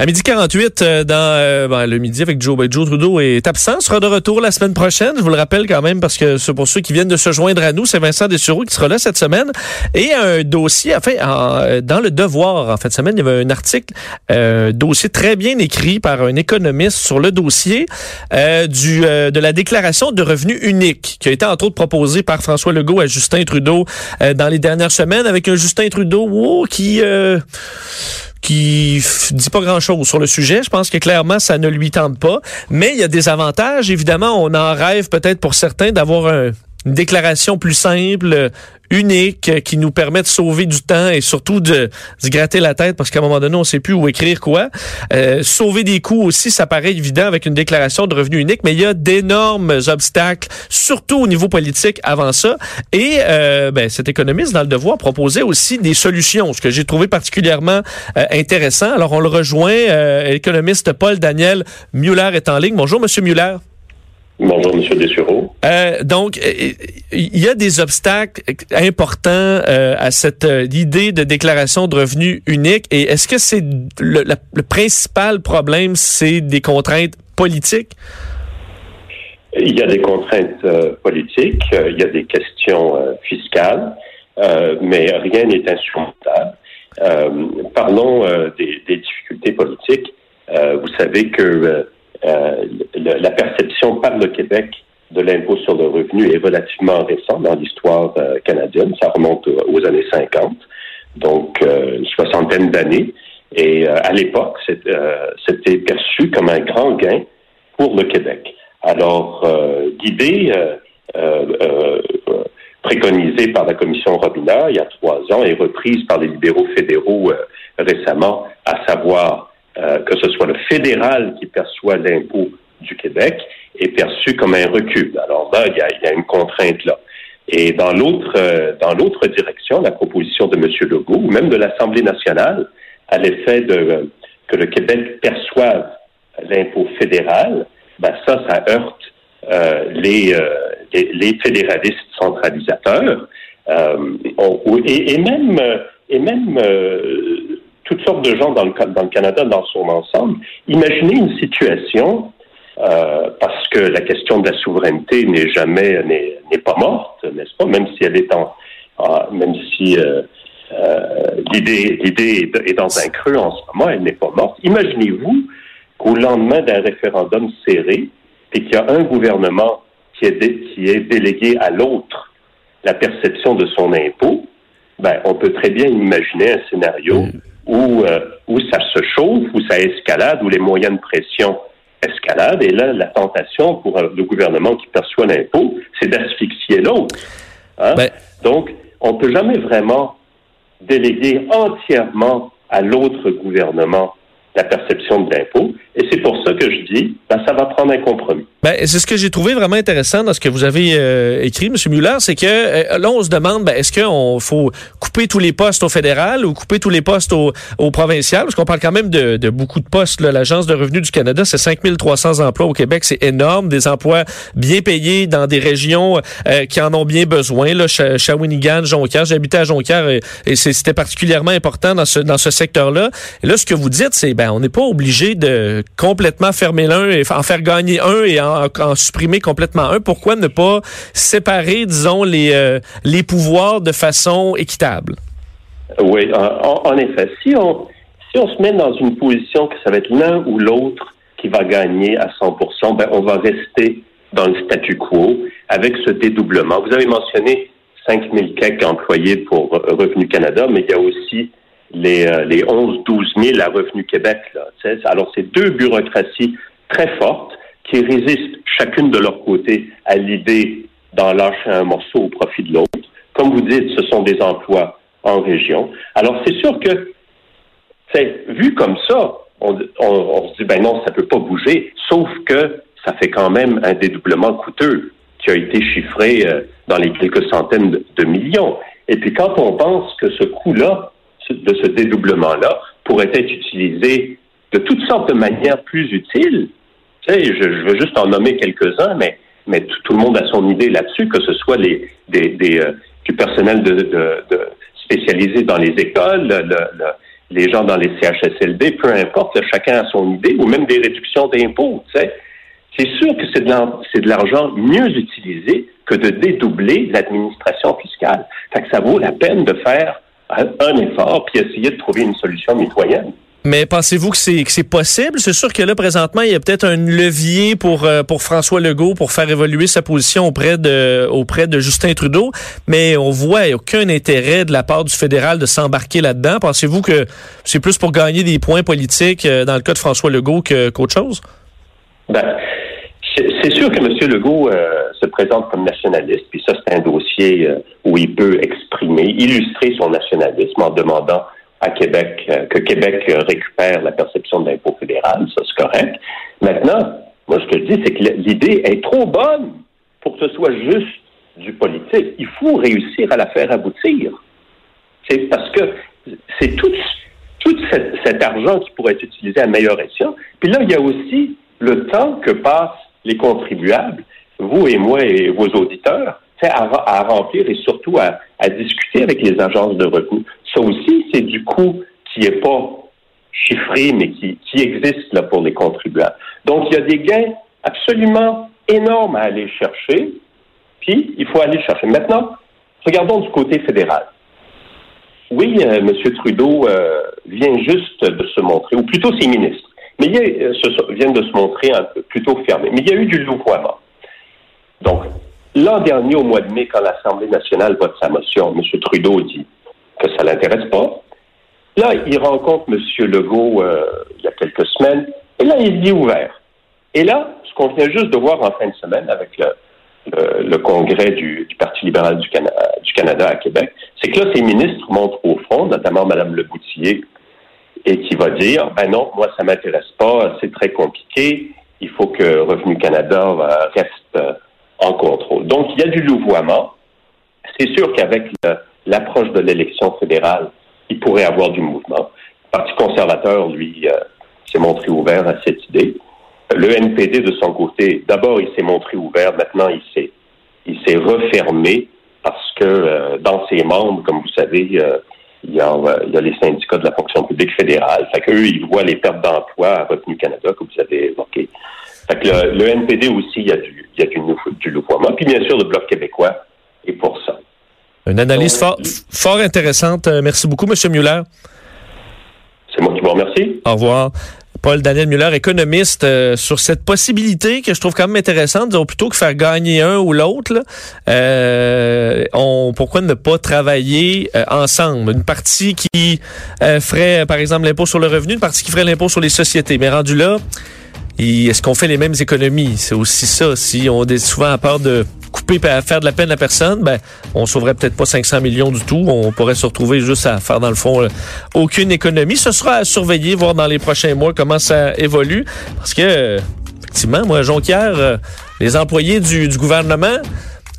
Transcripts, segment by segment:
À midi 48, euh, dans euh, ben, le midi avec Joe, ben, Joe Trudeau est absent, sera de retour la semaine prochaine. Je vous le rappelle quand même parce que c'est pour ceux qui viennent de se joindre à nous, c'est Vincent Dessureau qui sera là cette semaine. Et un dossier, en fait, en, dans le Devoir, en fait, semaine, il y avait un article, euh, dossier très bien écrit par un économiste sur le dossier euh, du euh, de la déclaration de revenus unique qui a été entre autres proposé par François Legault à Justin Trudeau euh, dans les dernières semaines avec un Justin Trudeau wow, qui qui dit pas grand-chose sur le sujet. Je pense que clairement, ça ne lui tente pas. Mais il y a des avantages. Évidemment, on en rêve peut-être pour certains d'avoir un- une déclaration plus simple, euh, unique, euh, qui nous permet de sauver du temps et surtout de se gratter la tête parce qu'à un moment donné, on sait plus où écrire quoi. Euh, sauver des coûts aussi, ça paraît évident avec une déclaration de revenu unique, mais il y a d'énormes obstacles, surtout au niveau politique avant ça. Et euh, ben, cet économiste dans le devoir proposait aussi des solutions, ce que j'ai trouvé particulièrement euh, intéressant. Alors on le rejoint, euh, l'économiste Paul Daniel Muller est en ligne. Bonjour, Monsieur Muller. Bonjour, M. Dessureau. Euh, donc, euh, il y a des obstacles importants euh, à cette euh, idée de déclaration de revenus unique. Et est-ce que c'est le, la- le principal problème, c'est des contraintes politiques? Il y a des contraintes politiques, il y a des questions fiscales, mais rien n'est insurmontable. Parlons des, des difficultés politiques. Vous savez que euh, le- la perception par le Québec de l'impôt sur le revenu est relativement récente dans l'histoire euh, canadienne. Ça remonte aux, années 50, donc euh, une soixantaine d'années. Et euh, à l'époque, c'était perçu comme un grand gain pour le Québec. Alors, l'idée préconisée par la commission Robina il y a trois ans et reprise par les libéraux fédéraux récemment, à savoir euh, que ce soit le fédéral qui perçoit l'impôt du Québec, est perçu comme un recul. Alors là, il y a, il y a une contrainte là. Et dans l'autre, euh, dans l'autre direction, la proposition de M. Legault, ou même de l'Assemblée nationale, à l'effet de euh, que le Québec perçoive l'impôt fédéral, ben ça, ça heurte euh, les, les, les fédéralistes centralisateurs on- et, et même et même toutes sortes de gens dans le, dans le Canada dans son ensemble. Imaginez une situation euh, parce que la question de la souveraineté n'est jamais n'est pas morte, n'est-ce pas? Même si elle est en en- même si euh, euh, l'idée est, dans un creux en ce moment, elle n'est pas morte. Imaginez-vous qu'au lendemain d'un référendum serré, et qu'il y a un gouvernement qui est, qui est délégué à l'autre la perception de son impôt, ben, on peut très bien imaginer un scénario où, euh, où ça se chauffe, où ça escalade, où les moyens de pression escaladent. Et là, la tentation pour euh, le gouvernement qui perçoit l'impôt, c'est d'asphyxier l'autre. Hein? Ben- Donc, on peut jamais vraiment déléguer entièrement à l'autre gouvernement la perception de l'impôt. Et c'est pour ça que je dis, ben, ça va prendre un compromis. Ben, c'est ce que j'ai trouvé vraiment intéressant dans ce que vous avez euh, écrit, M. Muller, c'est que euh, là, on se demande, ben, est-ce qu'on faut couper tous les postes au fédéral ou couper tous les postes au, au provincial? Parce qu'on parle quand même de, de beaucoup de postes. L'Agence de revenus du Canada, c'est 5300 emplois au Québec. C'est énorme. Des emplois bien payés dans des régions euh, qui en ont bien besoin. Là, Sh- Shawinigan, Jonquière. J'habitais à Jonquière et, et c'est- c'était particulièrement important dans ce, dans ce secteur-là. Et là, ce que vous dites, c'est ben, on n'est pas obligé de complètement fermer l'un et en faire gagner un et en, supprimer complètement un. Pourquoi ne pas séparer, disons, les, euh, les pouvoirs de façon équitable? Oui, en effet. Si on, si on se met dans une position que ça va être l'un ou l'autre qui va gagner à 100% ben, on va rester dans le statu quo avec ce dédoublement. Vous avez mentionné 5 000 quelques employés pour euh, Revenu Canada, mais il y a aussi les, euh, les 11-12 000 à Revenu Québec. Là, alors, c'est deux bureaucraties très fortes qui résistent chacune de leur côté à l'idée d'en lâcher un morceau au profit de l'autre. Comme vous dites, ce sont des emplois en région. Alors, c'est sûr que, vu comme ça, on, se dit, ben non, ça peut pas bouger, sauf que ça fait quand même un dédoublement coûteux qui a été chiffré euh, dans les quelques centaines de, de millions. Et puis quand on pense que ce coût-là, de ce dédoublement-là, pourrait être utilisé de toutes sortes de manières plus utiles, je, veux juste en nommer quelques-uns, mais, tout, le monde a son idée là-dessus, que ce soit euh, du personnel spécialisé dans les écoles, le- le- les gens dans les CHSLD, peu importe, chacun a son idée, ou même des réductions d'impôts. C'est sûr que c'est de l'ar- c'est de l'argent mieux utilisé que de dédoubler l'administration fiscale. Fait que ça vaut la peine de faire un, effort puis essayer de trouver une solution mitoyenne. Mais pensez-vous que c'est que c'est possible? C'est sûr que là, présentement, il y a peut-être un levier pour, euh, pour François Legault pour faire évoluer sa position auprès de, auprès de Justin Trudeau, mais on voit aucun intérêt de la part du fédéral de s'embarquer là-dedans. Pensez-vous que c'est plus pour gagner des points politiques euh, dans le cas de François Legault qu'autre chose? Ben, c'est sûr que M. Legault euh, se présente comme nationaliste, puis ça, c'est un dossier euh, où il peut exprimer, illustrer son nationalisme en demandant à Québec euh, que Québec euh, récupère la perception de l'impôt fédéral, ça c'est correct. Maintenant, moi je dis, c'est que l'idée est trop bonne pour que ce soit juste du politique. Il faut réussir à la faire aboutir. C'est parce que c'est tout, tout cet, argent qui pourrait être utilisé à meilleur escient. Puis là, il y a aussi le temps que passent les contribuables, vous et moi et vos auditeurs, à, à remplir et surtout à, discuter avec les agences de revenus. Ça aussi, c'est du coût qui n'est pas chiffré, mais qui, qui existe là pour les contribuables. Donc, il y a des gains absolument énormes à aller chercher, puis il faut aller chercher. Maintenant, regardons du côté fédéral. Oui, euh, M. Trudeau euh, vient juste de se montrer, ou plutôt ses ministres, mais il euh, viennent de se montrer plutôt fermés. Mais il y a eu du louvoiement. Donc, l'an dernier, au mois de mai, quand l'Assemblée nationale vote sa motion, M. Trudeau dit que ça l'intéresse pas. Là, il rencontre M. Legault euh, il y a quelques semaines, et là, il dit ouvert. Et là, ce qu'on vient juste de voir en fin de semaine avec le, congrès du, Parti libéral du Canada à Québec, c'est que là, ces ministres montrent au front, notamment Mme Leboutillier, et qui va dire, ben non, moi, ça m'intéresse pas, c'est très compliqué, il faut que Revenu Canada euh, reste euh, en contrôle. Donc, il y a du louvoiement. C'est sûr qu'avec l'approche de l'élection fédérale, il pourrait avoir du mouvement. Le Parti conservateur, lui, euh, s'est montré ouvert à cette idée. Le NPD, de son côté, d'abord, il s'est montré ouvert, maintenant, il s'est, il s'est refermé parce que dans ses membres, comme vous savez, il, y a, euh, il y a les syndicats de la fonction publique fédérale. Fait qu'eux, ils voient les pertes d'emploi à Revenu Canada, que vous avez évoqué. Fait que le, le NPD aussi, il y a du, il y a du, nou- du louvoiement. Puis bien sûr, le Bloc québécois est pour ça. Une analyse fort, fort intéressante. Euh, Merci beaucoup, M. Muller. C'est moi qui vous remercie. Au revoir. Paul Daniel Muller, économiste, euh, sur cette possibilité que je trouve quand même intéressante, plutôt que faire gagner un ou l'autre, euh, on, pourquoi ne pas travailler euh, ensemble? Une partie qui euh, ferait, par exemple, l'impôt sur le revenu, une partie qui ferait l'impôt sur les sociétés. Mais rendu là, il- est-ce qu'on fait les mêmes économies? C'est aussi ça. Si on est souvent à peur de couper à faire de la peine à personne, ben, on sauverait peut-être pas 500 millions du tout. On pourrait se retrouver juste à faire, dans le fond, euh, aucune économie. Ce sera à surveiller, voir dans les prochains mois comment ça évolue. Parce que, effectivement, moi, Jonquière, euh, les employés du gouvernement,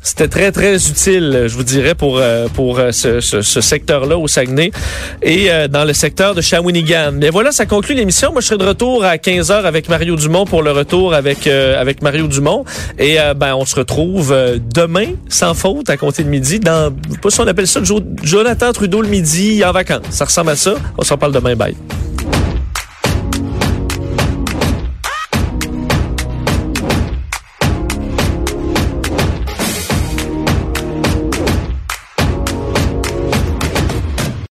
c'était très, très utile, je vous dirais, pour, euh, pour euh, ce, ce- ce secteur-là au Saguenay et euh, dans le secteur de Shawinigan. Mais voilà, ça conclut l'émission. Moi, je serai de retour à 15h avec Mario Dumont pour le retour avec, avec Mario Dumont. Et ben, on se retrouve demain, sans faute, à compter de midi, dans, je sais pas si on appelle ça Jo- Jonathan Trudeau le midi en vacances. Ça ressemble à ça. On s'en parle demain. Bye.